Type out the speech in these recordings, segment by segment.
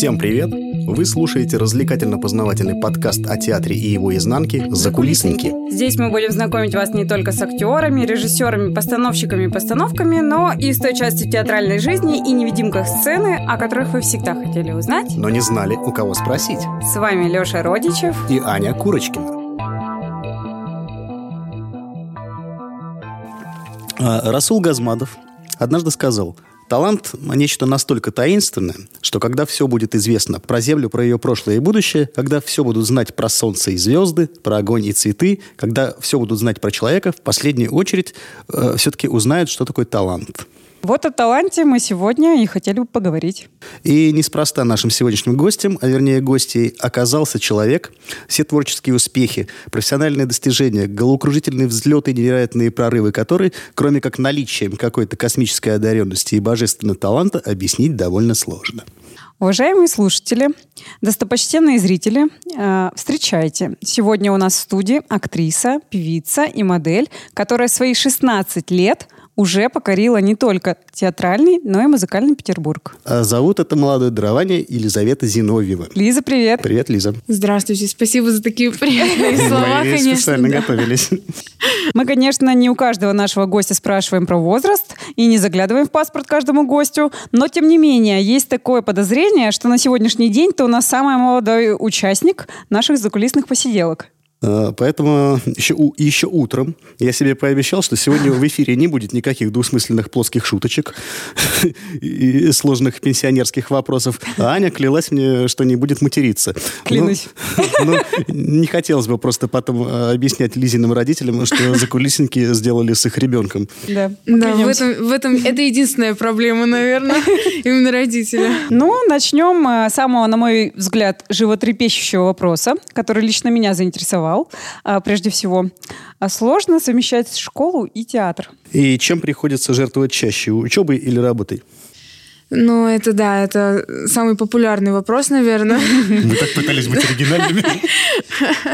Всем привет! Вы слушаете развлекательно-познавательный подкаст о театре и его изнанке «Закулисники». Здесь мы будем знакомить вас не только с актерами, режиссерами, постановщиками и постановками, но и с той частью театральной жизни и невидимках сцены, о которых вы всегда хотели узнать. Но не знали, у кого спросить. С вами Леша Родичев и Аня Курочкина. А, Расул Газмадов однажды сказал – Талант – нечто настолько таинственное, что когда все будет известно про Землю, про ее прошлое и будущее, когда все будут знать про Солнце и звезды, про огонь и цветы, когда все будут знать про человека, в последнюю очередь э, все-таки узнают, что такое талант. Вот о таланте мы сегодня и хотели бы поговорить. И неспроста нашим сегодняшним гостем, а вернее гостей, оказался человек, все творческие успехи, профессиональные достижения, головокружительные взлеты и невероятные прорывы, которые, кроме как наличием какой-то космической одаренности и божественного таланта, объяснить довольно сложно. Уважаемые слушатели, достопочтенные зрители, э, встречайте. Сегодня у нас в студии актриса, певица и модель, которая свои 16 лет – уже покорила не только театральный, но и музыкальный Петербург. А зовут это молодое дарование Елизавета Зиновьева. Лиза, привет. Привет, Лиза. Здравствуйте, спасибо за такие приятные слова, Мы конечно. специально готовились. Мы, конечно, не у каждого нашего гостя спрашиваем про возраст и не заглядываем в паспорт каждому гостю, но, тем не менее, есть такое подозрение, что на сегодняшний день ты у нас самый молодой участник наших закулисных посиделок. А, поэтому еще, еще утром я себе пообещал, что сегодня в эфире не будет никаких двусмысленных плоских шуточек и сложных пенсионерских вопросов. А Аня клялась мне, что не будет материться. Клянусь. Ну, ну, не хотелось бы просто потом а, объяснять Лизиным родителям, что закулисники сделали с их ребенком. Да, да в этом, в этом это единственная проблема, наверное, именно родителя. Ну, начнем с самого, на мой взгляд, животрепещущего вопроса, который лично меня заинтересовал сказал, а, прежде всего. А сложно совмещать школу и театр. И чем приходится жертвовать чаще, учебой или работой? Ну, это да, это самый популярный вопрос, наверное. Мы так пытались быть оригинальными.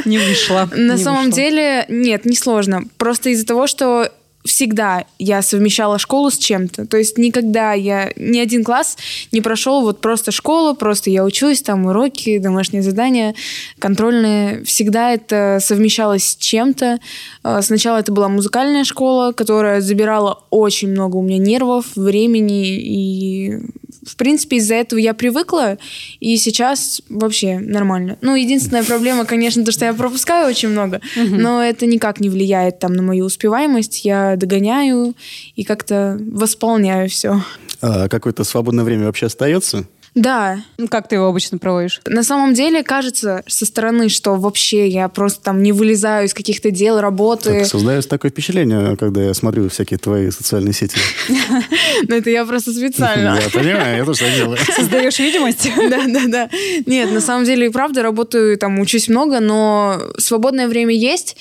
Не вышло. На самом деле, нет, не сложно. Просто из-за того, что всегда я совмещала школу с чем-то. То есть никогда я ни один класс не прошел вот просто школу, просто я учусь, там уроки, домашние задания, контрольные. Всегда это совмещалось с чем-то. А, сначала это была музыкальная школа, которая забирала очень много у меня нервов, времени и в принципе, из-за этого я привыкла, и сейчас вообще нормально. Ну, единственная проблема, конечно, то, что я пропускаю очень много, но это никак не влияет там на мою успеваемость. Я догоняю и как-то восполняю все. А какое-то свободное время вообще остается? Да. Ну, как ты его обычно проводишь? На самом деле кажется со стороны, что вообще я просто там не вылезаю из каких-то дел, работы. Так, создается такое впечатление, когда я смотрю всякие твои социальные сети. Ну, это я просто специально. Я понимаю, я тоже так делаю. Создаешь видимость? Да, да, да. Нет, на самом деле и правда работаю, там, учусь много, но свободное время есть.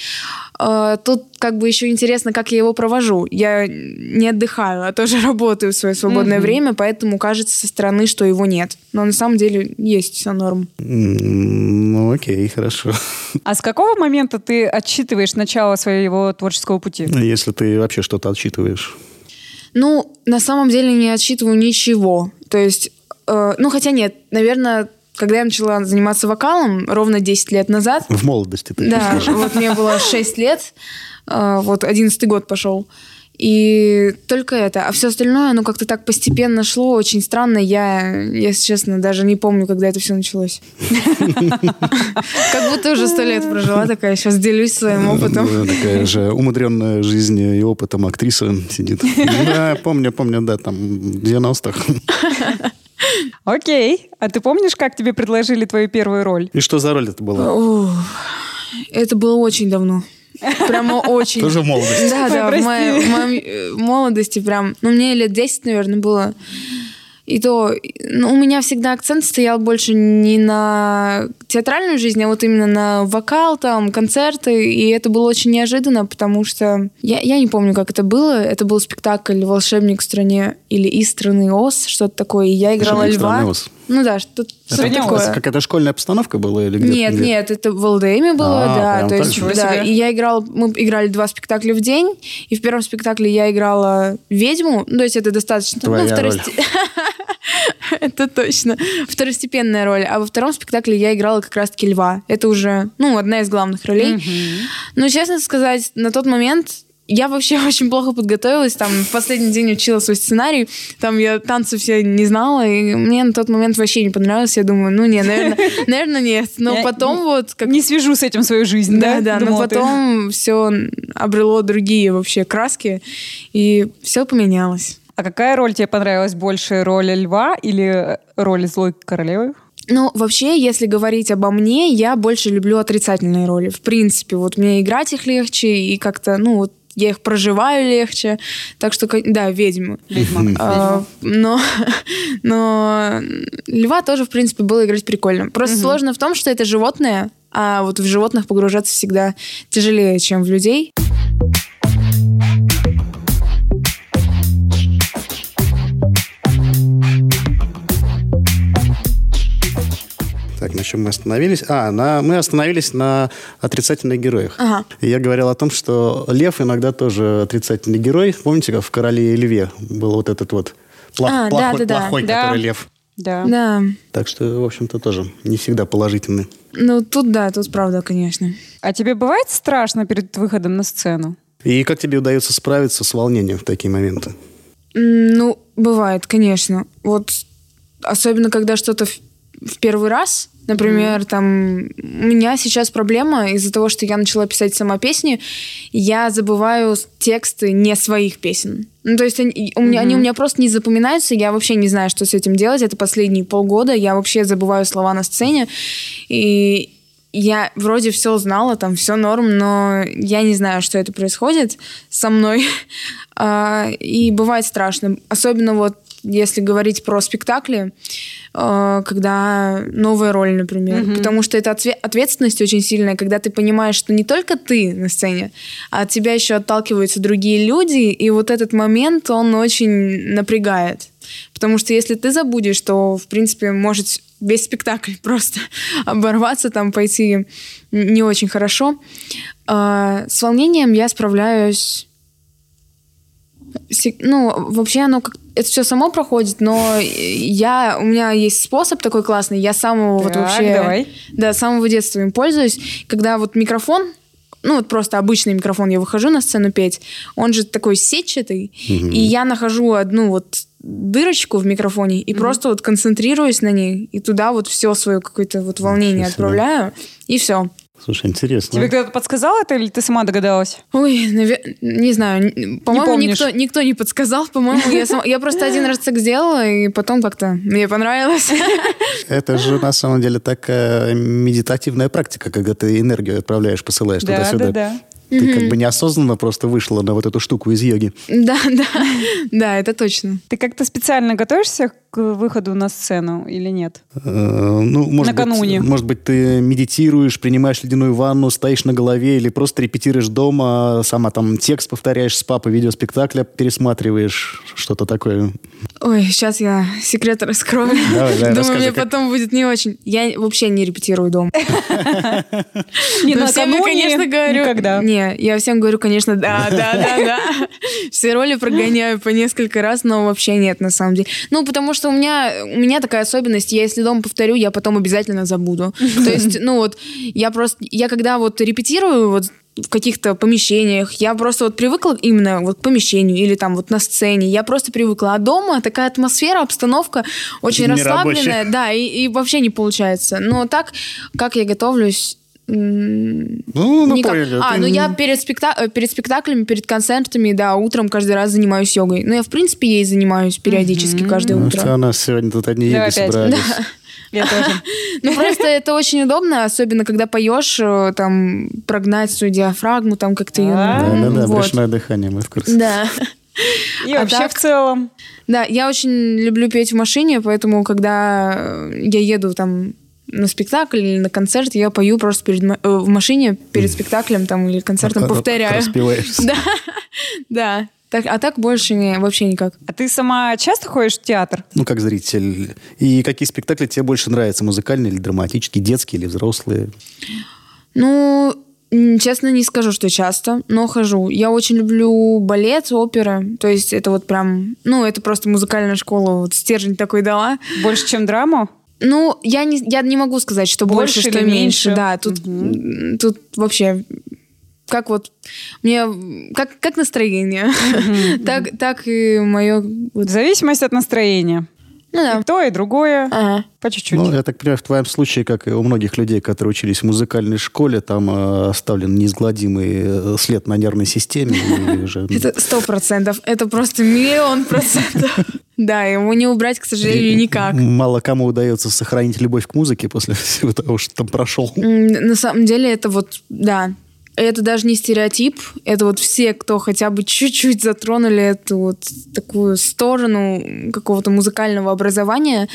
А, тут как бы еще интересно, как я его провожу. Я не отдыхаю, а тоже работаю в свое свободное mm-hmm. время, поэтому кажется со стороны, что его нет. Но на самом деле есть все норм. Ну, окей, хорошо. А с какого момента ты отчитываешь начало своего творческого пути? Если ты вообще что-то отчитываешь. Ну, на самом деле не отчитываю ничего. То есть, э, ну, хотя нет, наверное, когда я начала заниматься вокалом ровно 10 лет назад... В молодости ты Да, вот мне было 6 лет, а, вот 11 год пошел. И только это. А все остальное, ну, как-то так постепенно шло, очень странно. Я, если честно, даже не помню, когда это все началось. Как будто уже сто лет прожила такая, сейчас делюсь своим опытом. Такая же умудренная жизнью и опытом актриса сидит. Да, помню, помню, да, там, 90-х. Окей. А ты помнишь, как тебе предложили твою первую роль? И что за роль это была? Это было очень давно. Прямо очень. Тоже в молодости. Да, да, в моей э, молодости прям. Ну, мне лет 10, наверное, было. И то ну, у меня всегда акцент стоял больше не на театральную жизнь, а вот именно на вокал, там, концерты. И это было очень неожиданно, потому что я, я не помню, как это было. Это был спектакль «Волшебник в стране» или «Из страны Оз», что-то такое. И я играла льва. Оз. Ну да, что-то что такое. Какая-то школьная обстановка была или где Нет, где? нет, это в ЛДМе было, а, да. То есть, да. И я играла, мы играли два спектакля в день, и в первом спектакле я играла ведьму, ну, то есть это достаточно... Твоя ну, роль. Это точно. Второстепенная роль. А во втором спектакле я играла как раз-таки льва. Это уже, ну, одна из главных ролей. Но, честно сказать, на тот момент я вообще очень плохо подготовилась. Там в последний день учила свой сценарий. Там я танцы все не знала. И мне на тот момент вообще не понравилось. Я думаю, ну не, наверное, наверное нет. Но Я потом вот... Как... Не свяжу с этим свою жизнь, да? Да, да, но Думала ты. потом все обрело другие вообще краски, и все поменялось. А какая роль тебе понравилась больше? Роль льва или роль злой королевы? Ну, вообще, если говорить обо мне, я больше люблю отрицательные роли. В принципе, вот мне играть их легче, и как-то, ну, вот я их проживаю легче. Так что, да. Ведьма. А, но, но льва тоже, в принципе, было играть прикольно. Просто сложно в том, что это животное, а вот в животных погружаться всегда тяжелее, чем в людей. На чем мы остановились? А, на, мы остановились на отрицательных героях. Ага. И я говорил о том, что лев иногда тоже отрицательный герой. Помните, как в «Короле и льве» был вот этот вот плох- А, да, плохой, да, да. плохой Да. который лев? Да. Да. Так что, в общем-то, тоже не всегда положительный. Ну, тут да, тут правда, конечно. А тебе бывает страшно перед выходом на сцену? И как тебе удается справиться с волнением в такие моменты? Ну, бывает, конечно. Вот особенно, когда что-то в, в первый раз, например, там, у меня сейчас проблема из-за того, что я начала писать сама песни, я забываю тексты не своих песен. Ну, то есть они у, меня, они у меня просто не запоминаются, я вообще не знаю, что с этим делать. Это последние полгода, я вообще забываю слова на сцене, и я вроде все знала, там все норм, но я не знаю, что это происходит со мной. А, И бывает страшно. Особенно вот если говорить про спектакли, э, когда новая роль, например. Потому что это отве- ответственность очень сильная, когда ты понимаешь, что не только ты на сцене, а от тебя еще отталкиваются другие люди, и вот этот момент, он очень напрягает. Потому что если ты забудешь, то, в принципе, может весь спектакль просто оборваться, там пойти не очень хорошо. А, С волнением я справляюсь... Ну, вообще оно как... Это все само проходит, но я... У меня есть способ такой классный. Я с самого вот Так, вообще... давай. Да, с самого детства им пользуюсь. Когда вот микрофон, ну вот просто обычный микрофон, я выхожу на сцену петь, он же такой сетчатый, и я нахожу одну вот дырочку в микрофоне и просто вот концентрируюсь на ней, и туда вот все свое какое-то вот волнение Ничего себе. отправляю, и все. Слушай, интересно. Тебе кто-то подсказал это или ты сама догадалась? Ой, наве- не знаю, по-моему, помнишь. никто, никто не подсказал, по-моему, я, сама- я просто один раз так сделала, и потом как-то мне понравилось. Это же на самом деле такая медитативная практика, когда ты энергию отправляешь, посылаешь Да, туда-сюда. да, да. Ты как бы неосознанно просто вышла на вот эту штуку из йоги. Да, да, да, это точно. Ты как-то специально готовишься к выходу на сцену или нет? Э, Ну, может Накануне. Быть, может быть, ты медитируешь, принимаешь ледяную ванну, стоишь на голове или просто репетируешь дома, сама там текст повторяешь с папой, видеоспектакля пересматриваешь, что-то такое. Ой, сейчас я секрет раскрою. Давай, давай, Думаю, расскажи, мне как- потом будет не очень. Я вообще не репетирую дома. Не, накануне конечно, говорю... Никогда. Не, я всем говорю, конечно, да, да, да, да. Все роли прогоняю по несколько раз, но вообще нет, на самом деле. Ну, потому что у меня, у меня такая особенность, я если дома повторю, я потом обязательно забуду. То есть, ну вот, я просто... Я когда вот репетирую, вот в каких-то помещениях. Я просто вот привыкла именно вот к помещению или там вот на сцене. Я просто привыкла. А дома такая атмосфера, обстановка очень расслабленная. Да, и, и вообще не получается. Но так, как я готовлюсь... м, Ну, мы никак. поняли. А, Ты ну я перед, спекта- э, перед спектаклями, перед концертами, да, утром каждый раз занимаюсь йогой. Ну, я, в принципе, ей занимаюсь периодически каждое Ну, утро. что у нас сегодня тут одни Да, йоги опять. собрались. Я тоже. Ну, просто это очень удобно, особенно когда поешь, э, там, прогнать свою диафрагму, там как-то ее... Да, Да-да-да, брюшное дыхание, мы в курсе. Да. И А вообще так? в целом. Да, я очень люблю петь в машине, поэтому, когда я еду там на спектакль или на концерт, я пою просто перед, э, в машине перед спектаклем там или концертом, Р- повторяю. Да, да. Так, а так больше не, вообще никак. А ты сама часто ходишь в театр? Ну, как зритель. И какие спектакли тебе больше нравятся? Музыкальные или драматические, детские или взрослые? Ну, Честно, не скажу, что часто, но хожу. Я очень люблю балет, опера. То есть это вот прям... Ну, это просто музыкальная школа. Вот стержень такой дала. Больше, чем драму? Ну, я не, я не могу сказать, что больше, Больше что меньше. меньше? Да, тут, м, тут вообще как вот мне как как настроение, так так и мое В зависимости от настроения. Ну да. И то, и другое. Ага. По чуть-чуть. Ну, я так понимаю, в твоем случае, как и у многих людей, которые учились в музыкальной школе, там э, оставлен неизгладимый э, след на нервной системе. Это сто процентов. Это просто миллион процентов. Да, его не убрать, к сожалению, никак. Мало кому удается сохранить любовь к музыке после всего того, что там прошел. На самом деле это вот, да, это даже не стереотип, это вот все, кто хотя бы чуть-чуть затронули эту вот такую сторону какого-то музыкального образования,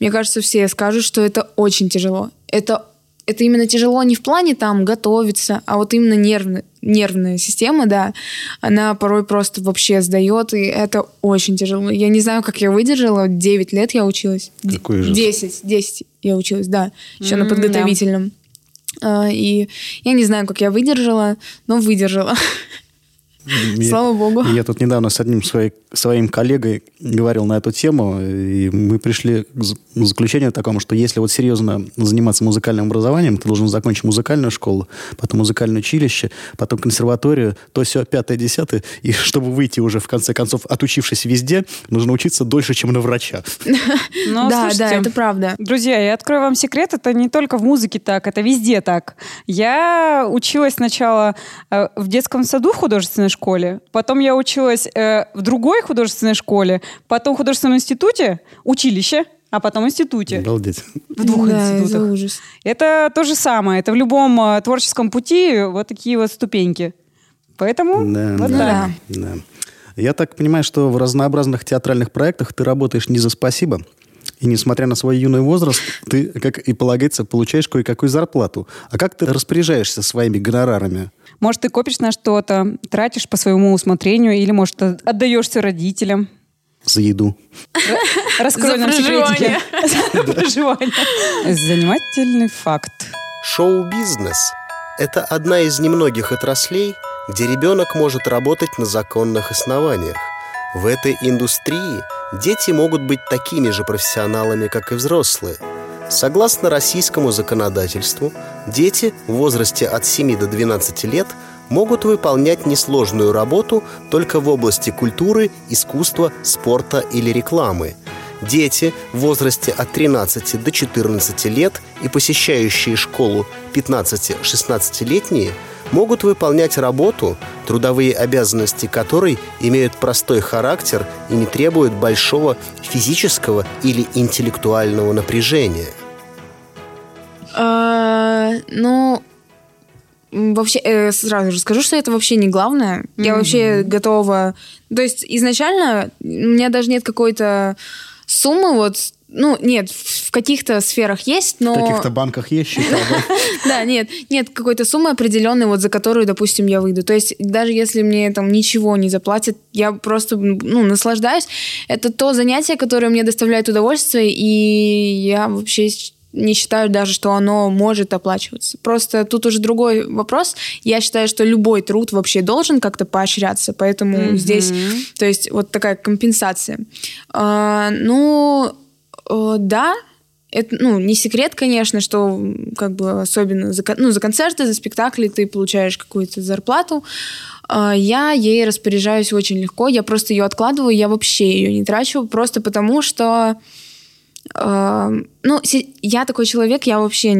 мне кажется, все скажут, что это очень тяжело. Это, это именно тяжело не в плане там готовиться, а вот именно нервно, нервная система, да, она порой просто вообще сдает, и это очень тяжело. Я не знаю, как я выдержала, 9 лет я училась. Какой ужас. 10, 10 я училась, да, еще на М, да. А, И я не знаю, как я выдержала, но выдержала. Слава богу. Я тут недавно с одним своей- своим коллегой говорил на эту тему, и мы пришли к заключению такому, что если вот серьезно заниматься музыкальным образованием, ты должен закончить музыкальную школу, потом музыкальное училище, потом консерваторию, то все пятое, десятое, и чтобы выйти уже, в конце концов, отучившись везде, нужно учиться дольше, чем на врача. Но, да, да, это правда. Друзья, я открою вам секрет, это не только в музыке так, это везде так. Я училась сначала э, в детском саду художественной школе, потом я училась э, в другой художественной школе, потом в художественном институте, училище, а потом институте. Обалдеть. В двух Да, это институтах. ужас. Это то же самое. Это в любом э, творческом пути вот такие вот ступеньки. Поэтому Да, вот да, так. да. Я так понимаю, что в разнообразных театральных проектах ты работаешь не за спасибо. И несмотря на свой юный возраст, ты, как и полагается, получаешь кое-какую зарплату. А как ты распоряжаешься своими гонорарами? Может, ты копишь на что-то, тратишь по своему усмотрению, или, может, от- отдаешься родителям. За еду. Раскрой нам секретики. За проживание. Занимательный факт. Шоу-бизнес – это одна из немногих отраслей, где ребенок может работать на законных основаниях. В этой индустрии дети могут быть такими же профессионалами, как и взрослые. Согласно российскому законодательству, дети в возрасте от 7 до 12 лет могут выполнять несложную работу только в области культуры, искусства, спорта или рекламы – Дети в возрасте от 13 до 14 лет и посещающие школу 15-16-летние могут выполнять работу, трудовые обязанности которой имеют простой характер и не требуют большого физического или интеллектуального напряжения. А, Ну, вообще, э, сразу же скажу, что это вообще не главное. Я вообще готова... То есть изначально у меня даже нет какой-то суммы, вот, ну, нет, в каких-то сферах есть, но... В каких-то банках есть счета, да? Да, нет, нет какой-то суммы определенной, вот за которую, допустим, я выйду. То есть даже если мне там ничего не заплатят, я просто ну, наслаждаюсь. Это то занятие, которое мне доставляет удовольствие, и я вообще не считаю даже, что оно может оплачиваться. Просто тут уже другой вопрос. Я считаю, что любой труд вообще должен как-то поощряться, поэтому Мгм. здесь, то есть вот такая компенсация. А, ну, да, это, ну, не секрет, конечно, что как бы особенно за, ну, за концерты, за спектакли ты получаешь какую-то зарплату. А, Я ей распоряжаюсь очень легко, я просто ее откладываю, я вообще ее не трачу, просто потому что э, ну, я такой человек, я вообще,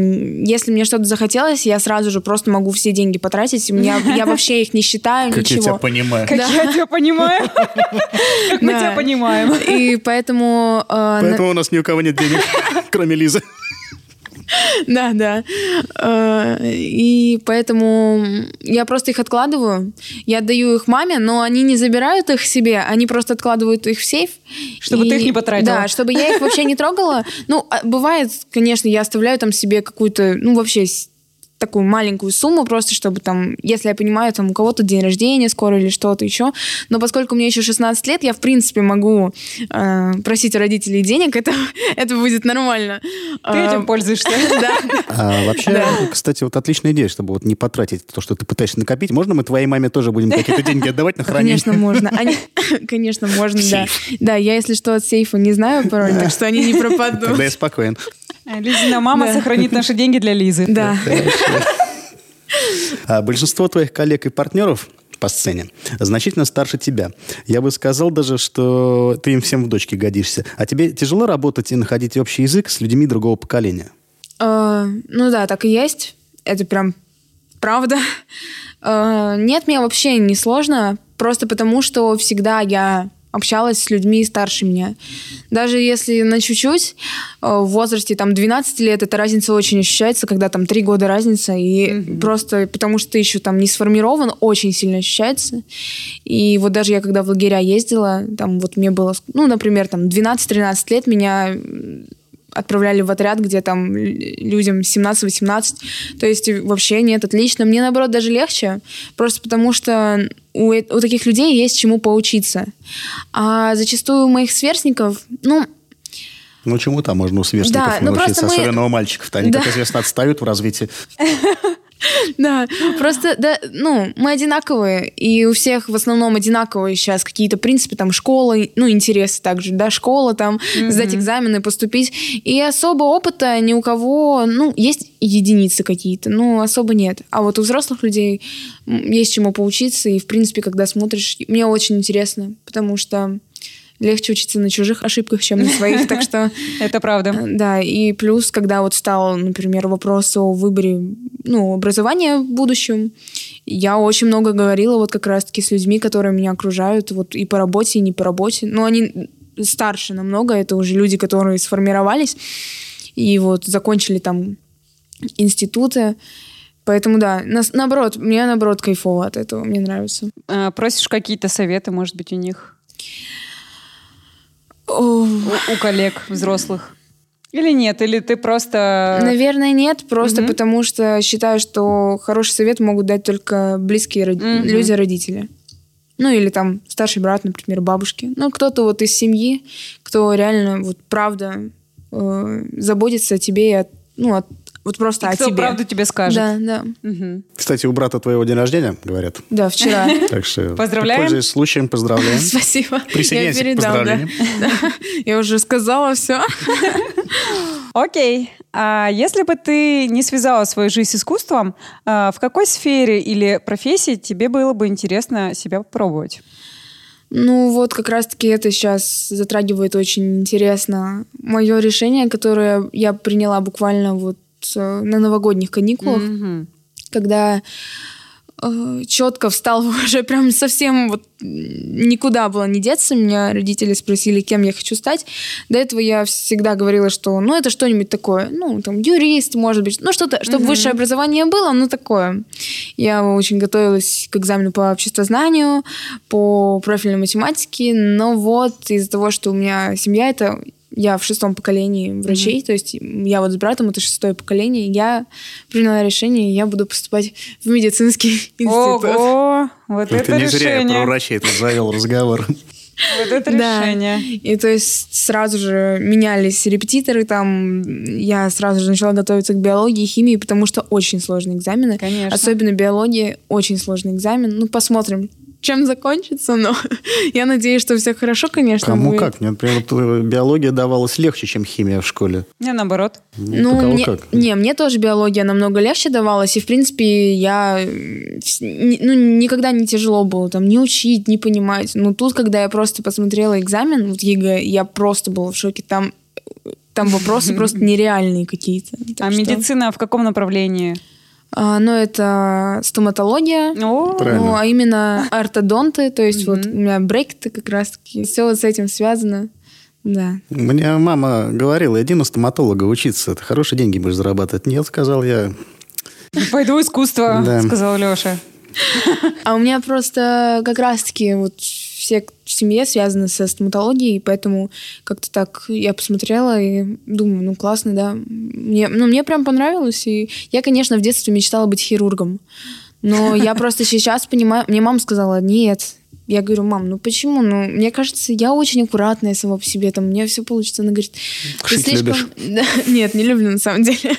если мне что-то захотелось, я сразу же просто могу все деньги потратить, меня, я вообще их не считаю, Как я тебя ничего. понимаю. Как я тебя понимаю. Как мы Да. тебя понимаем. И поэтому... на- Поэтому у нас ни у кого нет денег, кроме Лизы. Да, да. Э, И поэтому я просто их откладываю. Я отдаю их маме, но они не забирают их себе, они просто откладывают их в сейф. Чтобы ты их не потратила. Да, чтобы я их вообще не трогала. Ну, а бывает, конечно, я оставляю там себе какую-то, ну, вообще такую маленькую сумму, просто чтобы там, если я понимаю, там у кого-то день рождения скоро или что-то еще. Но поскольку мне еще 16 лет, я, в принципе, могу э, просить у родителей денег, это, это будет нормально. Ты этим пользуешься. Да. А вообще, кстати, вот отличная идея, чтобы вот не потратить то, что ты пытаешься накопить. Можно мы твоей маме тоже будем какие-то деньги отдавать на хранение? Конечно, можно. Они... Конечно, можно, да. Да, я, если что, от сейфа не знаю пароль, так что они не пропадут. Тогда я спокоен. Лизина мама Да. сохранит наши деньги для Лизы. Да. А большинство твоих коллег и партнеров по сцене значительно старше тебя. Я бы сказал даже, что ты им всем в дочке годишься. А тебе тяжело работать и находить общий язык с людьми другого поколения? Э, Ну да, так и есть. Это прям правда. Э, Нет, мне вообще не сложно, просто потому что всегда я общалась с людьми старше меня. Даже если на чуть-чуть, э, в возрасте там 12 лет, эта разница очень ощущается, когда там 3 года разница, и просто потому что ты еще там не сформирован, очень сильно ощущается. И вот даже я когда в лагеря ездила, там вот мне было, ну, например, там 12-13 лет, меня отправляли в отряд, где там людям 17-18. То есть вообще нет, отлично. Мне, наоборот, даже легче, просто потому что у, э- у таких людей есть чему поучиться. А зачастую у моих сверстников, ну, Ну, чему там можно у сверстников Да, ну научиться, просто мы- особенно у мальчиков-то. Они, Да. как известно, отстают в развитии. Да, просто, да, ну, мы одинаковые, и у всех в основном одинаковые сейчас какие-то принципы, там, школа, ну, интересы также, да, школа, там, сдать экзамены, поступить, и особо опыта ни у кого, ну, есть единицы какие-то, но особо нет. А вот у взрослых людей есть чему поучиться, и, в принципе, когда смотришь, мне очень интересно, потому что легче учиться на чужих ошибках, чем на своих, так что... Это правда. Э, Да, и плюс, когда вот стал, например, вопрос о выборе, ну, образования в будущем, я очень много говорила вот как раз-таки с людьми, которые меня окружают, вот и по работе, и не по работе. Но они старше намного, это уже люди, которые сформировались и вот закончили там институты. Поэтому да, нас- наоборот, мне наоборот кайфово от этого, мне нравится. А, Просишь какие-то советы, может быть, у них? О, У, у коллег взрослых? Или нет? Или ты просто... Наверное, нет, просто Мгм. потому что считаю, что хороший совет могут дать только близкие род- Мгм. люди, родители. Ну, или там старший брат, например, бабушки. Ну, кто-то вот из семьи, кто реально вот правда э, заботится о тебе и от, ну, от, вот просто И о кто тебе. правду тебе скажет? Да, да. Мгм. Кстати, у брата твоего день рождения, говорят. Да, вчера. Так что, Поздравляем. пользуясь случаем, поздравляем. Спасибо. Присоединяйся Я передам, да. Я уже сказала все. Окей. А если бы ты не связала свою жизнь с искусством, а, в какой сфере или профессии тебе было бы интересно себя попробовать? Ну вот как раз-таки это сейчас затрагивает очень интересно мое решение, которое я приняла буквально вот на новогодних каникулах, Мгм. когда четко встал уже прям совсем вот никуда было не деться. Меня родители спросили, кем я хочу стать. До этого я всегда говорила, что ну это что-нибудь такое, ну там юрист, может быть, ну что-то, чтобы высшее образование было, ну такое. Я очень готовилась к экзамену по обществознанию, по профильной математике, но вот из-за того, что у меня семья это я в шестом поколении врачей, то есть я вот с братом, это шестое поколение, я приняла решение, я буду поступать в медицинский институт. Ого! Вот это, Это не зря я решение. про врачей тут завел разговор. Вот это Да. решение. И то есть сразу же менялись репетиторы, там я сразу же начала готовиться к биологии, химии, потому что очень сложные экзамены. Конечно. Особенно биология, очень сложный экзамен. Ну, посмотрим, чем закончится, но я надеюсь, что все хорошо, конечно, Кому будет. как? Мне, например, вот, э, биология давалась легче, чем химия в школе. Не, наоборот. Ну, у кого мне, как. не, мне тоже биология намного легче давалась, и, в принципе, я ну, никогда не тяжело было там не учить, не понимать. Но тут, когда я просто посмотрела экзамен, вот ЕГЭ, я просто была в шоке. Там, там вопросы просто нереальные какие-то. А что- медицина в каком направлении? А, ну, это стоматология. Правильно. Ну, а именно ортодонты, то есть вот у меня брекеты как раз-таки, все вот с этим связано. Да. Мне мама говорила, иди на стоматолога учиться, ты хорошие деньги будешь зарабатывать. Нет, сказал я. пойду в искусство, Да. сказал Леша. А у меня просто как раз-таки вот все в семье связаны со стоматологией, поэтому как-то так я посмотрела и думаю, ну классно, да. Мне, ну, мне прям понравилось. И я, конечно, в детстве мечтала быть хирургом. Но я просто сейчас понимаю, мне мама сказала, нет, я говорю, мам, ну почему? Ну, мне кажется, я очень аккуратная сама по себе, там, у меня все получится. Она говорит, ты Шить слишком... Да, нет, не люблю на самом деле.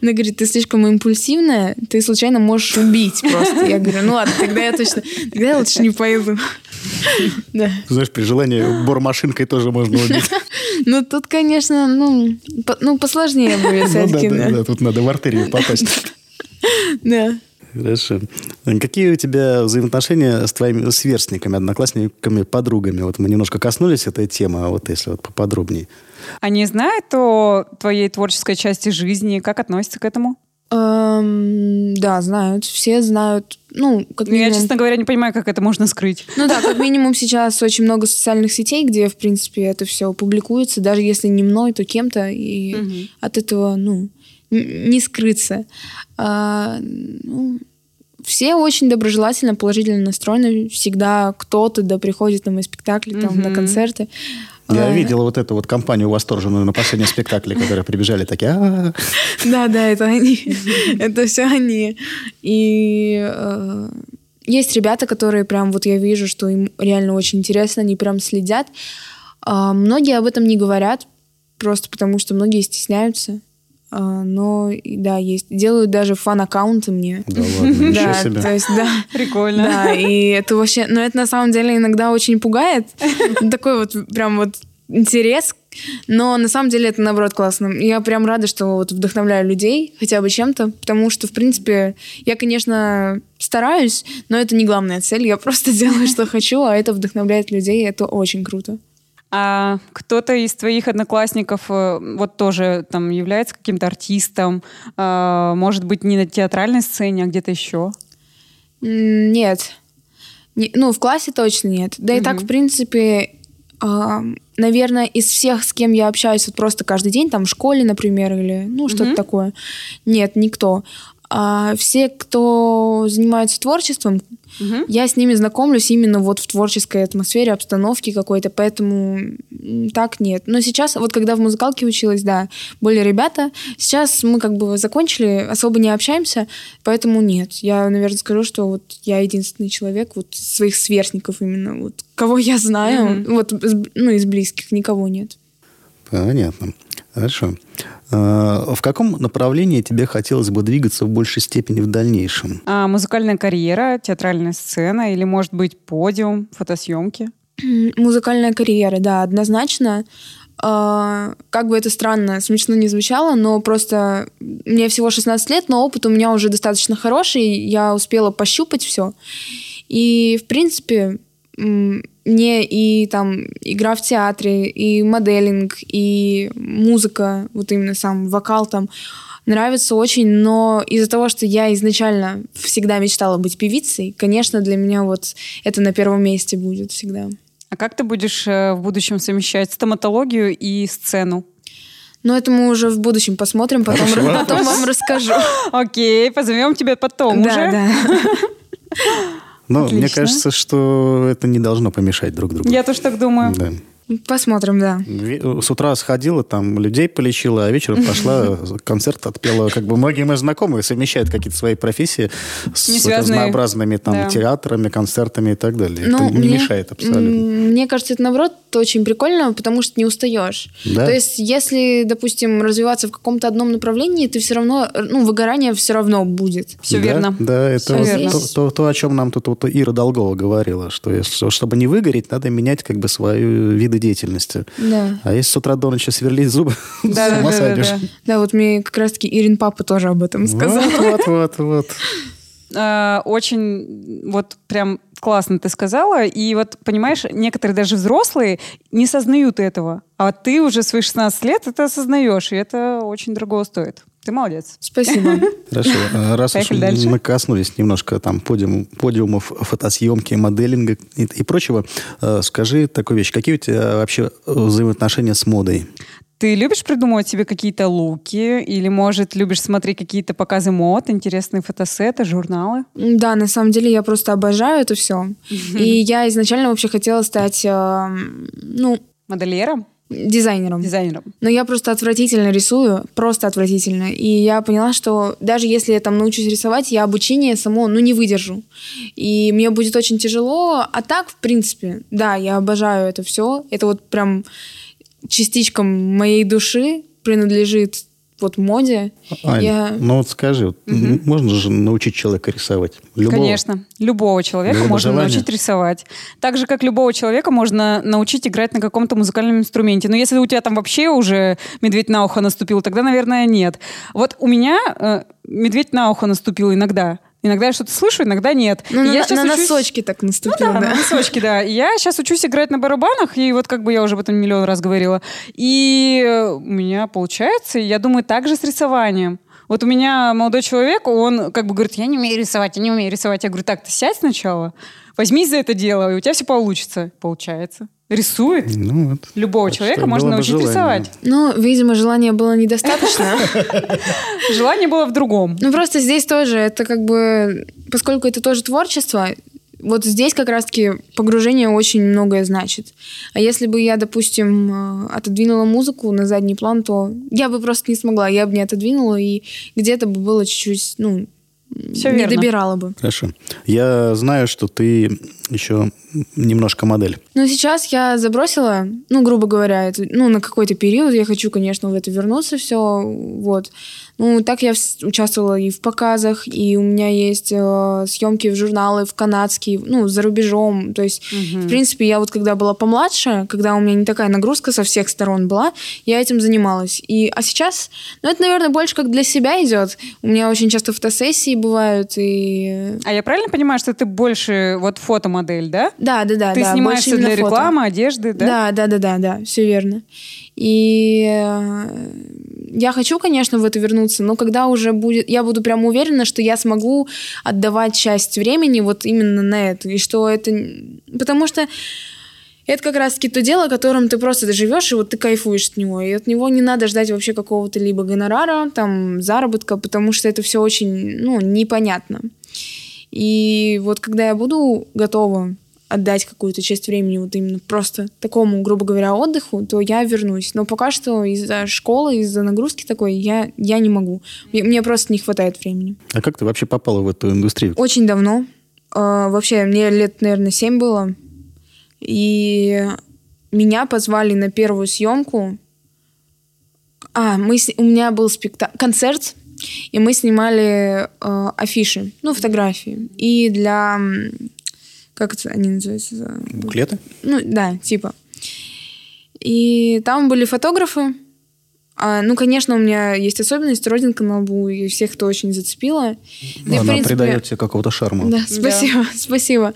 Она говорит, ты слишком импульсивная, ты случайно можешь убить просто. Я говорю, ну ладно, тогда я точно, тогда я лучше не пойду. Да. Знаешь, при желании бормашинкой тоже можно убить. Ну, тут, конечно, ну, по- ну посложнее будет Ну все-таки, да, да. да, тут надо в артерию попасть. Да. Хорошо. Какие у тебя взаимоотношения с твоими сверстниками, одноклассниками, подругами? Вот мы немножко коснулись этой темы, а вот если вот поподробнее. Они знают о твоей творческой части жизни, как относятся к этому? Эм, да, знают. Все знают. Ну, как Ну, Я, минимум. честно говоря, не понимаю, как это можно скрыть. Ну да, как минимум сейчас очень много социальных сетей, где, в принципе, это все публикуется, даже если не мной, то кем-то, и Мгм. от этого, ну, не скрыться. А, ну, все очень доброжелательно, положительно настроены. Всегда кто-то да приходит на мои спектакли, там, на Мгм. концерты. Я А, видел вот эту вот компанию восторженную на последнем спектакле, которые прибежали такие, «А, Да, да, это они. это все они. И э, есть ребята, которые прям, вот я вижу, что им реально очень интересно, они прям следят. А, многие об этом не говорят, просто потому что многие стесняются. А, но, да, есть. Делают даже фан-аккаунты мне. да ладно, ничего себе. то есть, да. Прикольно. Да, и это вообще... Но это на самом деле иногда очень пугает. Такой вот прям вот интерес. Но на самом деле это, наоборот, классно. Я прям рада, что вот вдохновляю людей хотя бы чем-то, потому что, в принципе, я, конечно, стараюсь, но это не главная цель. Я просто делаю, что хочу, а это вдохновляет людей, и это очень круто. А кто-то из твоих одноклассников э, вот тоже там является каким-то артистом, а, может быть, не на театральной сцене, а где-то еще? Нет. Не- ну, в классе точно нет. Да и так, в принципе, а, наверное, из всех, с кем я общаюсь вот просто каждый день, там в школе, например, или ну что-то Мгм. такое, нет, никто. А все, кто занимается творчеством, Мгм. я с ними знакомлюсь именно вот в творческой атмосфере, обстановке какой-то, поэтому так нет. Но сейчас, вот когда в музыкалке училась, да, были ребята. Сейчас мы как бы закончили, особо не общаемся, поэтому нет. Я, наверное, скажу, что вот я единственный человек вот своих сверстников именно, вот кого я знаю, Мгм. вот ну из близких никого нет. Понятно. Хорошо. А, В каком направлении тебе хотелось бы двигаться в большей степени в дальнейшем? А музыкальная карьера, театральная сцена или, может быть, подиум, фотосъемки? Музыкальная карьера, да, однозначно. А, Как бы это странно, смешно не звучало, но просто мне всего 16 лет, но опыт у меня уже достаточно хороший, я успела пощупать все. И, в принципе, мне и там игра в театре, и моделинг, и музыка, вот именно сам вокал там нравится очень, но из-за того, что я изначально всегда мечтала быть певицей, конечно, для меня вот это на первом месте будет всегда. А как ты будешь э, в будущем совмещать стоматологию и сцену? Но это мы уже в будущем посмотрим, потом, потом вам расскажу. Окей, позовем тебя потом да, уже. да. Но мне Отлично. кажется, что это не должно помешать друг другу. Я тоже так думаю. Да. Посмотрим, да. Ве- С утра сходила, там людей полечила, а вечером пошла, концерт отпела. Как бы многие мои знакомые совмещают какие-то свои профессии с разнообразными там Да. театрами, концертами и так далее. Ну, это не мне- мешает абсолютно. Мне кажется, это наоборот очень прикольно, потому что не устаешь. Да. То есть, если, допустим, развиваться в каком-то одном направлении, ты все равно, ну, выгорание все равно будет. Все Да, верно. Да, это вот верно. то, то- то, о чем нам тут вот Ира Долгова говорила, что если, чтобы не выгореть, надо менять как бы свои виды деятельности. Да. А если с утра до ночи сверлить зубы, Да, с да, ума да, да, сойдешь. да. Да, вот мне как раз-таки Ирин папа тоже об этом сказал. Вот, вот, вот, вот. Э, Очень вот прям классно ты сказала. И вот, понимаешь, некоторые даже взрослые не сознают этого. А ты уже свои 16 лет это осознаешь, и это очень дорого стоит. Ты молодец. Спасибо. Хорошо. Э, Раз уж дальше. мы коснулись немножко там подиум, подиумов фотосъемки, моделинга и, и прочего, э, скажи такую вещь. Какие у тебя вообще взаимоотношения с модой? Ты любишь придумывать себе какие-то луки? Или, может, любишь смотреть какие-то показы мод, интересные фотосеты, журналы? Да, на самом деле я просто обожаю это все. И я изначально вообще хотела стать, э, ну, Модельером? Дизайнером. Дизайнером? Но я просто отвратительно рисую, просто отвратительно. И я поняла, что даже если я там научусь рисовать, я обучение само, ну, не выдержу. И мне будет очень тяжело. А так, в принципе, да, я обожаю это все. Это вот прям частичка моей души принадлежит вот моде. Ань, Я- ну вот скажи, м- можно же научить человека рисовать? Любого? Конечно. Любого человека Любого можно желания. научить рисовать. Так же, как любого человека можно научить играть на каком-то музыкальном инструменте. Но если у тебя там вообще уже медведь на ухо наступил, тогда, наверное, нет. Вот у меня э, медведь на ухо наступил иногда. Иногда я что-то слышу, иногда нет. Ну, на, я щас на учусь- носочки так Ну наступила, да, да. на носочки, да. И Я сейчас учусь играть на барабанах, и вот как бы я уже об этом миллион раз говорила. И у меня получается, я думаю, так же с рисованием. Вот у меня молодой человек, он как бы говорит, я не умею рисовать, я не умею рисовать. Я говорю, так, ты сядь сначала, возьмись за это дело, и у тебя все получится. Получается. Рисует. Ну, вот. Любого Так человека можно научить желание. рисовать. Ну, видимо, желания было недостаточно. Желание было в другом. Ну, просто здесь тоже, это как бы, поскольку это тоже творчество, вот здесь как раз-таки погружение очень многое значит. А если бы я, допустим, э, отодвинула музыку на задний план, то я бы просто не смогла, я бы не отодвинула, и где-то бы было чуть-чуть, ну, Всё не верно. добирала бы. Хорошо. Я знаю, что ты еще немножко модель. Но сейчас я забросила, ну, грубо говоря, это, ну, на какой-то период. Я хочу, конечно, в это вернуться все, вот. Ну, так я участвовала и в показах, и у меня есть э, съемки в журналы, в канадские, ну, за рубежом. То есть, в принципе, я вот когда была помладше, когда у меня не такая нагрузка со всех сторон была, я этим занималась. И, а сейчас, ну, это, наверное, больше как для себя идет. У меня очень часто фотосессии бывают, и... А я правильно понимаю, что ты больше вот фотомодель, да? Да, да, да. Ты да, снимаешься для фото. рекламы, одежды, да? Да, да, да, да, да, все верно. И э, я хочу, конечно, в это вернуться, но когда уже будет, я буду прям уверена, что я смогу отдавать часть времени вот именно на это, и что это, потому что это как раз-таки то дело, которым ты просто живешь, и вот ты кайфуешь от него. И от него не надо ждать вообще какого-то либо гонорара, там, заработка, потому что это все очень, ну, непонятно. И вот когда я буду готова отдать какую-то часть времени вот именно просто такому, грубо говоря, отдыху, то я вернусь. Но пока что из-за школы, из-за нагрузки такой я, я не могу. Мне, мне просто не хватает времени. А как ты вообще попала в эту индустрию? Очень давно. Э, вообще, мне лет, наверное, 7 было. И меня позвали на первую съемку. А, мы, с- у меня был спекта... концерт, и мы снимали э, афиши, ну, фотографии. И для... Как это они называются? Буклеты? Ну, да, типа. И там были фотографы. А, ну, конечно, у меня есть особенность, родинка на лбу, и всех это очень зацепило. Да и, в Она принципе, придает тебе какого-то шарма. Да, спасибо, спасибо.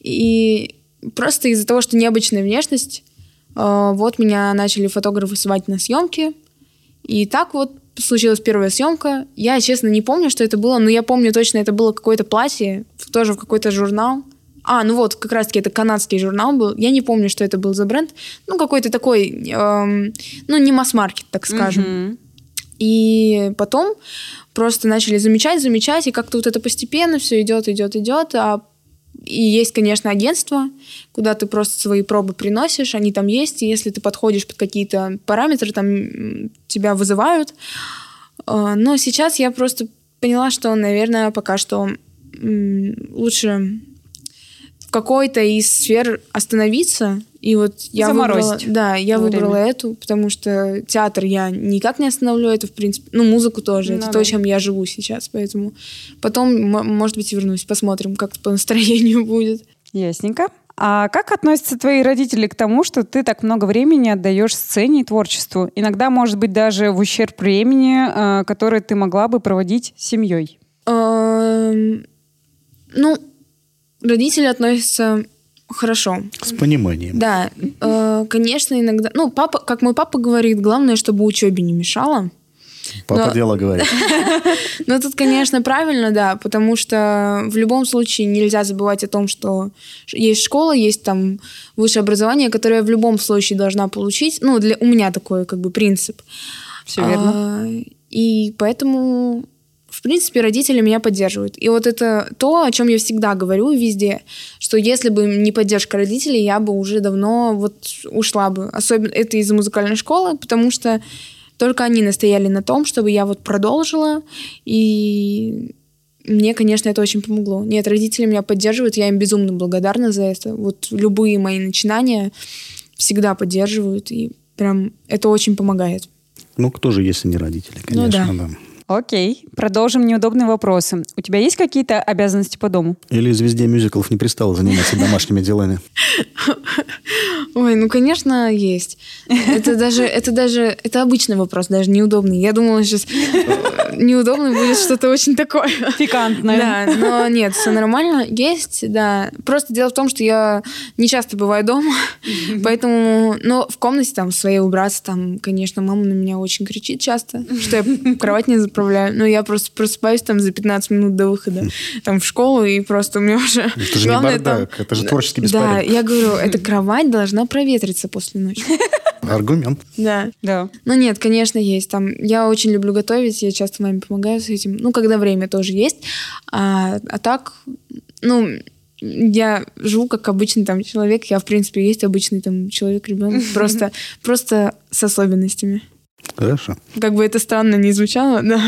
И просто из-за того, что необычная внешность, э, вот меня начали фотографы звать на съемки. И так вот случилась первая съемка. Я, честно, не помню, что это было, но я помню точно, это было какое-то платье, тоже в какой-то журнал. А, ну вот, как раз-таки это канадский журнал был. Я не помню, что это был за бренд. Ну, какой-то такой, эм, ну, не масс-маркет, так скажем. Мгм. И потом просто начали замечать, замечать, и как-то вот это постепенно все идет, идет, идет. А и есть, конечно, агентство, куда ты просто свои пробы приносишь, они там есть, и если ты подходишь под какие-то параметры, там тебя вызывают. А, Но сейчас я просто поняла, что, наверное, пока что лучше какой-то из сфер остановиться. И вот я выбрала, Заморозить да, я время. выбрала эту, потому что театр я никак не остановлю, это в принципе, ну музыку тоже, Ну это да. то, чем я живу сейчас, поэтому потом, может быть, вернусь, посмотрим, как по настроению будет. Ясненько. А как относятся твои родители к тому, что ты так много времени отдаешь сцене и творчеству? Иногда, может быть, даже в ущерб времени, э, которое ты могла бы проводить с семьей. Ну, родители относятся хорошо. С пониманием. Да, э, конечно, иногда... Ну, папа, как мой папа говорит, главное, чтобы учебе не мешало. Папа Но- дело говорит. Ну, тут, конечно, правильно, да, потому что в любом случае нельзя забывать о том, что есть школа, есть там высшее образование, которое я в любом случае должна получить. Ну, для, у меня такой, как бы, принцип. Все верно. А, и поэтому, в принципе, родители меня поддерживают. И вот это то, о чем я всегда говорю везде, что если бы не поддержка родителей, я бы уже давно вот ушла бы. Особенно это из музыкальной школы, потому что только они настояли на том, чтобы я вот продолжила. И мне, конечно, это очень помогло. Нет, родители меня поддерживают, я им безумно благодарна за это. Вот любые мои начинания всегда поддерживают, и прям это очень помогает. Ну, кто же, если не родители, Ну конечно, да. Окей, продолжим неудобные вопросы. У тебя есть какие-то обязанности по дому? Или звезде мюзиклов не пристало заниматься домашними делами. Ой, ну, конечно, есть. Это даже, это даже, это обычный вопрос, даже неудобный. Я думала, сейчас неудобный будет что-то очень такое. Пикантное. Да, но нет, все нормально. Есть, да. Просто дело в том, что я не часто бываю дома, поэтому... Но в комнате там своей убраться, там, конечно, мама на меня очень кричит часто, что я кровать не заправляю. Но я просто просыпаюсь там за 15 минут до выхода там в школу, и просто у меня уже... Это же не бардак, это же творческий Да, беспорядок. я говорю, эта кровать должна проветриться после ночи. Аргумент. Да. Да. Ну нет, конечно, есть. Там я очень люблю готовить, я часто маме помогаю с этим. Ну, когда время тоже есть. А, а так, ну, я живу как обычный там человек. Я, в принципе, есть обычный там человек, ребенок. Просто, просто с особенностями. Хорошо. Как бы это странно не звучало, да.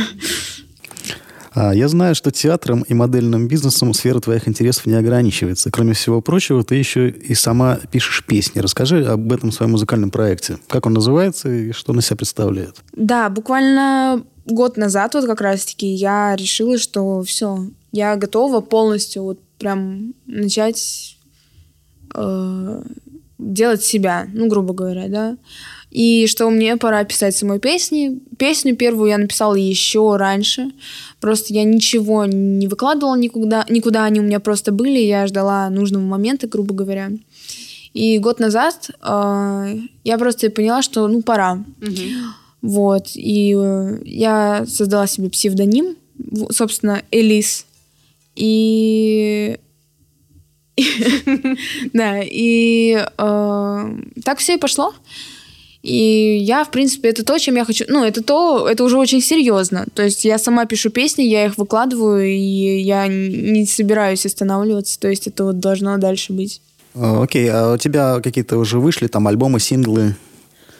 А, Я знаю, что театром и модельным бизнесом сфера твоих интересов не ограничивается. Кроме всего прочего, ты еще и сама пишешь песни. Расскажи об этом своем музыкальном проекте. Как он называется и что он из себя представляет? Да, буквально год назад вот как раз-таки я решила, что все, я готова полностью вот прям начать э, делать себя, ну, грубо говоря, да. И что мне пора писать самой песни. Песню первую я написала еще раньше. Просто я ничего не выкладывала никуда, никуда они у меня просто были. Я ждала нужного момента, грубо говоря. И год назад э, я просто поняла, что ну пора. Вот. И э, я создала себе псевдоним, собственно, Элис. И... Да, и э, так все и пошло. И я, в принципе, это то, чем я хочу... Ну, это то, это уже очень серьезно. То есть я сама пишу песни, я их выкладываю, и я не собираюсь останавливаться. То есть это вот должно дальше быть. А, Окей, а у тебя какие-то уже вышли там альбомы, синглы,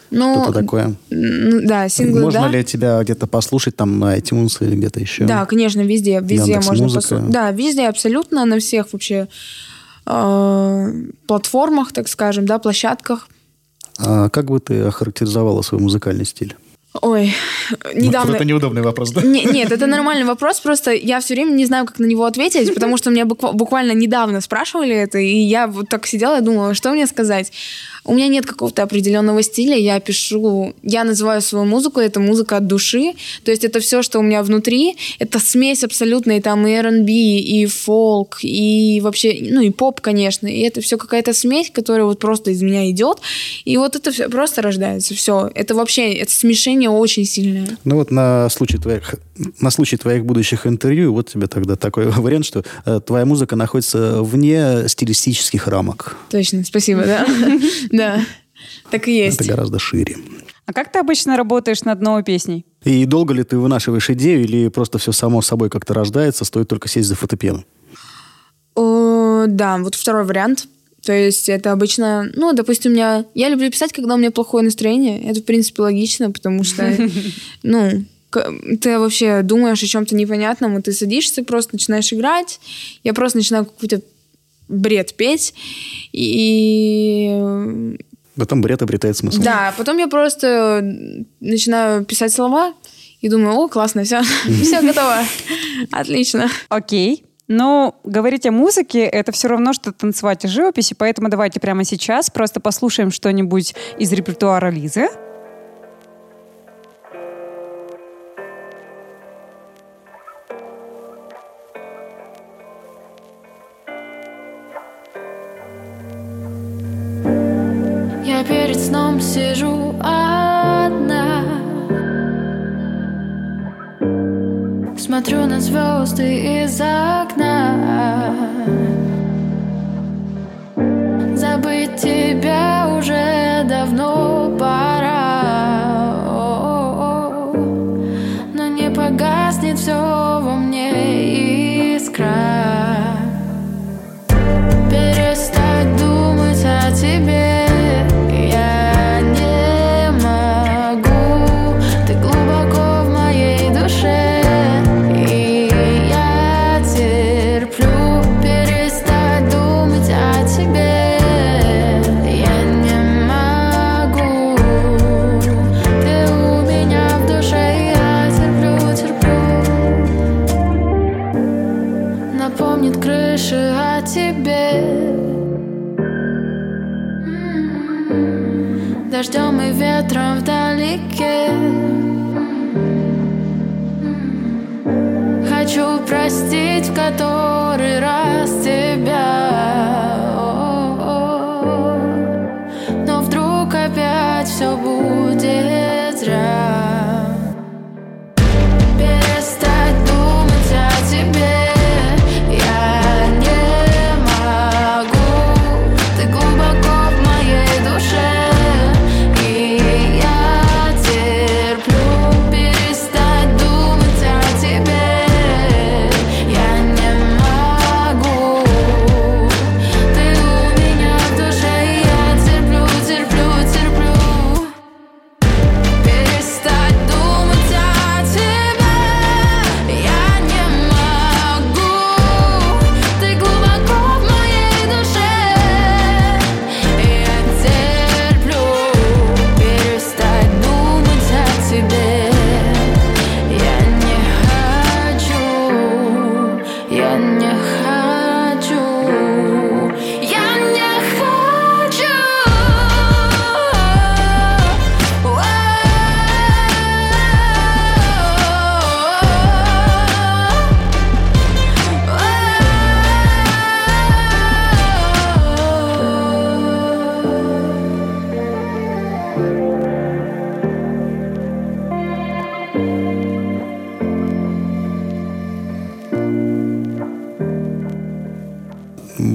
Ну, что-то такое? да, синглы, Можно да. ли тебя где-то послушать там на iTunes или где-то еще? Да, конечно, везде, везде Яндекс.Музыка. можно послушать. Да, везде абсолютно, на всех вообще э, платформах, так скажем, да, площадках. А как бы ты охарактеризовала свой музыкальный стиль? Ой, недавно... Вот это неудобный вопрос, да? Не- нет, это нормальный вопрос, просто я все время не знаю, как на него ответить, потому что меня буква- буквально недавно спрашивали это, и я вот так сидела и думала, что мне сказать. У меня нет какого-то определенного стиля, я пишу, я называю свою музыку, это музыка от души, то есть это все, что у меня внутри, это смесь абсолютная, и там и R&B, и фолк, и вообще, ну и поп, конечно, и это все какая-то смесь, которая вот просто из меня идет, и вот это все просто рождается, все, это вообще, это смешение очень сильное. Ну вот на случай твоих, на случай твоих будущих интервью, вот тебе тогда такой вариант, что э, твоя музыка находится вне стилистических рамок. Точно, спасибо, да. Да, так и есть. Это гораздо шире. А как ты обычно работаешь над новой песней? И долго ли ты вынашиваешь идею, или просто все само собой как-то рождается, стоит только сесть за фотопену? Да, вот второй вариант. То есть это обычно, ну, допустим, у меня... Я люблю писать, когда у меня плохое настроение. Это, в принципе, логично, потому что, ну, ты вообще думаешь о чем-то непонятном, и ты садишься, просто начинаешь играть. Я просто начинаю какой-то бред петь. И Потом бред обретает смысл. Да, потом я просто начинаю писать слова и думаю, о, классно, все, все готово, отлично. Окей. Но говорить о музыке — это все равно, что танцевать о живописи, поэтому давайте прямо сейчас просто послушаем что-нибудь из репертуара Лизы. Я перед сном сижу одна Смотрю на звезды из окна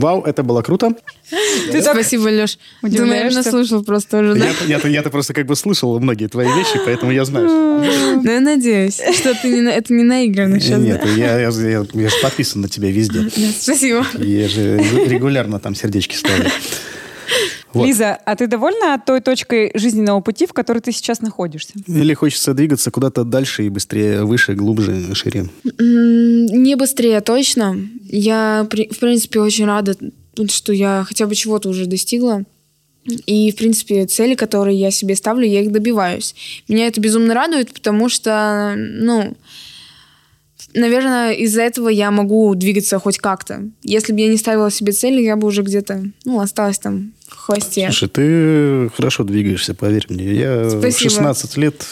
Вау, это было круто. Спасибо, Леш. Ты, наверное, слушал просто уже, да? Я- Я-то я-то просто как бы слышал многие твои вещи, поэтому я знаю. Ну, я надеюсь, что ты не, на- это не наигранно сейчас. Нет, я, я, я- я же подписан на тебя везде. Спасибо. Я же регулярно там сердечки ставлю. Вот. Лиза, а ты довольна той точкой жизненного пути, в которой ты сейчас находишься? Или хочется двигаться куда-то дальше и быстрее, выше, глубже, шире. Не быстрее, точно. Я, в принципе, очень рада, что я хотя бы чего-то уже достигла. И, в принципе, цели, которые я себе ставлю, я их добиваюсь. Меня это безумно радует, потому что, ну, наверное, из-за этого я могу двигаться хоть как-то. Если бы я не ставила себе цели, я бы уже где-то, ну, осталась там хвосте. Слушай, ты хорошо двигаешься, поверь мне. Я в Спасибо. 16 лет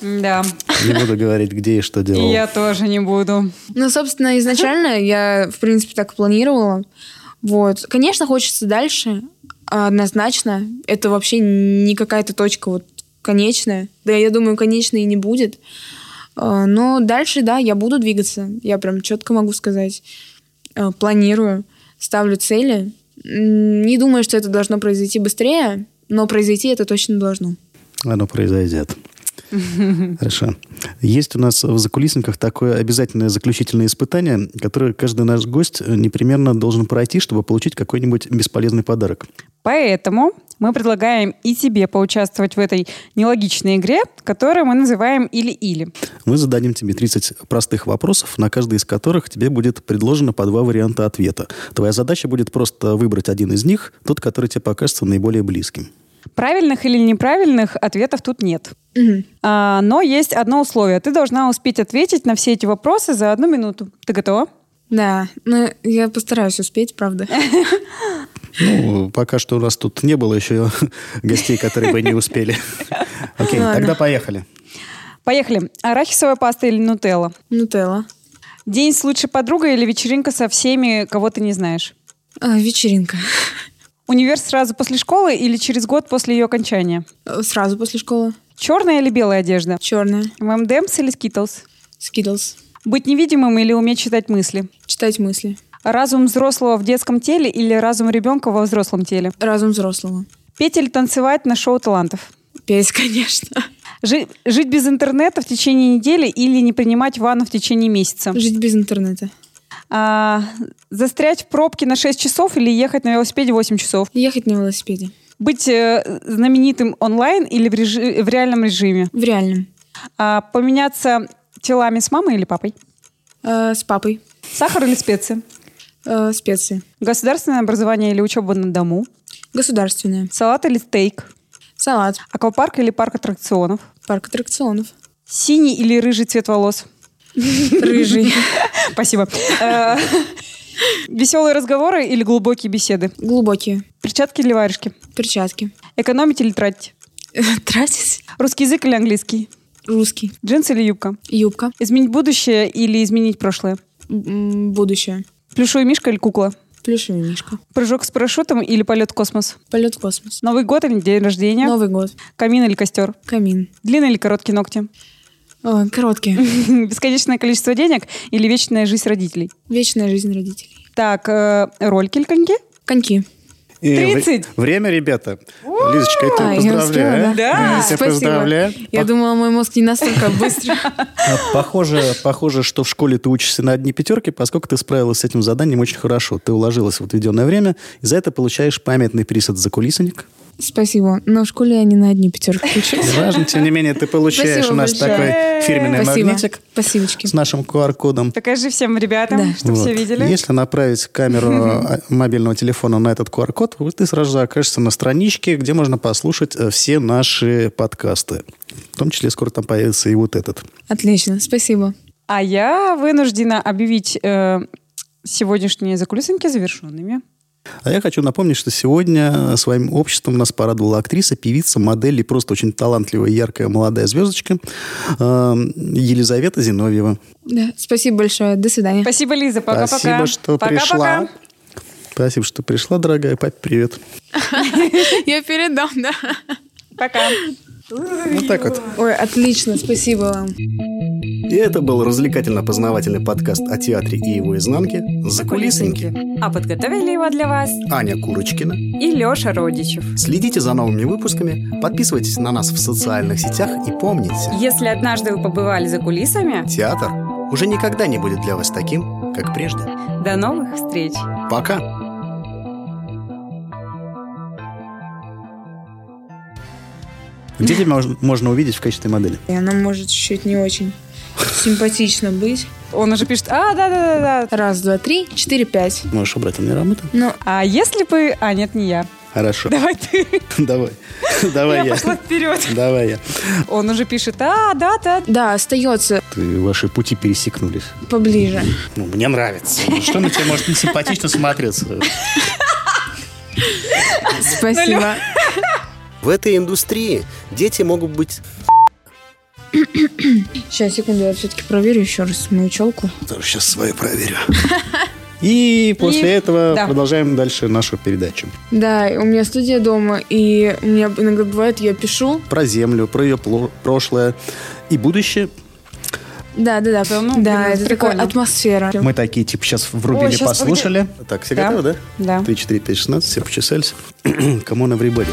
Да, не буду говорить, где и что и делал. я тоже не буду. Ну, собственно, изначально я, в принципе, так и планировала. Вот. Конечно, хочется дальше, однозначно. Это вообще не какая-то точка вот конечная. Да, я думаю, конечной и не будет. А, Но дальше, да, я буду двигаться. Я прям четко могу сказать. А, Планирую, ставлю цели. Не думаю, что это должно произойти быстрее, но произойти это точно должно. Оно произойдет. Хорошо. Есть у нас в закулисниках такое обязательное заключительное испытание, которое каждый наш гость непременно должен пройти, чтобы получить какой-нибудь бесполезный подарок. Поэтому мы предлагаем и тебе поучаствовать в этой нелогичной игре, которую мы называем «Или-или». Мы зададим тебе 30 простых вопросов, на каждый из которых тебе будет предложено по два варианта ответа. Твоя задача будет просто выбрать один из них, тот, который тебе покажется наиболее близким. Правильных или неправильных ответов тут нет. Мгм. А, но есть одно условие. Ты должна успеть ответить на все эти вопросы за одну минуту. Ты готова? Да, ну я постараюсь успеть, правда. Ну, пока что у нас тут не было еще гостей, которые бы не успели. Окей, Ладно. тогда поехали. Поехали. Арахисовая паста или нутелла? Нутелла. День с лучшей подругой или вечеринка со всеми, кого ты не знаешь? А, вечеринка. Универ сразу после школы или через год после ее окончания? Э, Сразу после школы. Черная или белая одежда? Черная. M&M's или Skittles? Skittles. Быть невидимым или уметь читать мысли? Читать мысли. Разум взрослого в детском теле или разум ребенка во взрослом теле? Разум взрослого. Петь или танцевать на шоу талантов? Петь, конечно. Жи- жить без интернета в течение недели или не принимать ванну в течение месяца? Жить без интернета. А, застрять в пробке на 6 часов или ехать на велосипеде 8 часов? Ехать на велосипеде. Быть э, знаменитым онлайн или в, режи- в реальном режиме? В реальном. А, поменяться телами с мамой или папой? Э, с папой. Сахар или специи? Э, специи. Государственное образование или учеба на дому? Государственное. Салат или стейк? Салат. Аквапарк или парк аттракционов? Парк аттракционов. Синий или рыжий цвет волос? Рыжий. Спасибо. Э, Веселые разговоры или глубокие беседы? Глубокие. Перчатки или варежки? Перчатки. Экономить или тратить? Тратить. Русский язык или английский? Русский. Джинсы или юбка? Юбка. Изменить будущее или изменить прошлое? Будущее. Плюшевый мишка или кукла? Плюшевый мишка. Прыжок с парашютом или полет в космос? Полет в космос. Новый год или день рождения? Новый год. Камин или костер? Камин. Длинные или короткие ногти? О, короткие. Бесконечное количество денег или вечная жизнь родителей? Вечная жизнь родителей. Так, э, или коньки? Коньки. И вре- 30. Время, ребята. Лизочка, я тебя А, я поздравляю. успела, а? да? Я тебя Спасибо. поздравляю. Я думала, мой мозг не настолько быстро. А, Похоже, похоже, что в школе ты учишься на одни пятерки, поскольку ты справилась с этим заданием очень хорошо. Ты уложилась в отведенное время, и за это получаешь памятный приз от закулисник. Спасибо. Но в школе я не на одни пятерки учусь. Важно, тем не менее, ты получаешь Спасибо у нас большое. такой фирменный Спасибо. магнитик Спасибочки. с нашим QR-кодом. Покажи всем ребятам, Да. чтобы все Вот. видели. Если направить камеру а, мобильного телефона на этот QR-код, вот ты сразу же окажешься на страничке, где можно послушать э, все наши подкасты. В том числе скоро там появится и вот этот. Отлично. Спасибо. А я вынуждена объявить э, сегодняшние закулисоньки завершенными. А я хочу напомнить, что сегодня своим обществом нас порадовала актриса, певица, модель и просто очень талантливая, яркая молодая звездочка э, Елизавета Зиновьева. Да. Спасибо большое. До свидания. Спасибо, Лиза. Пока-пока. Спасибо, что Пока-пока. пришла. Спасибо, что пришла, дорогая. Папе привет. Я передам, да. Пока. Вот так вот. Ой, отлично. Спасибо вам. И это был развлекательно-познавательный подкаст о театре и его изнанке «Закулисники». А подготовили его для вас Аня Курочкина. и Леша Родичев. Следите за новыми выпусками, подписывайтесь на нас в социальных сетях и помните, Если однажды вы побывали за кулисами, театр уже никогда не будет для вас таким, как прежде. до новых встреч. Пока! Где тебя мож- можно увидеть в качестве модели? И она может чуть-чуть не очень симпатично быть. Он уже пишет, а, да-да-да. Раз, два, три, четыре, пять. Можешь убрать, у меня работа. Ну, А если бы... А, нет, не я. Хорошо. Давай ты. Давай. Давай Я я. пошла вперед. Давай я. Он уже пишет, а, да-да. да, остается Ты, ваши пути пересекнулись. поближе. Ну, мне нравится. Что на тебя может не симпатично смотреться? Спасибо. В этой индустрии дети могут быть Сейчас, секунду, я все-таки проверю еще раз мою челку. Сейчас свою проверю. И после этого да. продолжаем дальше нашу передачу. Да, у меня студия дома, и у меня иногда бывает, я пишу. Про землю, про ее пло- прошлое и будущее. Да, да, да. ну, да, блин, это прикольно. такая атмосфера. Мы такие, типа, сейчас врубили, Ой, щас, послушали. Так, все Да. готовы, да? Да. 3, 4, 5, 16, все почесались. Come on, everybody.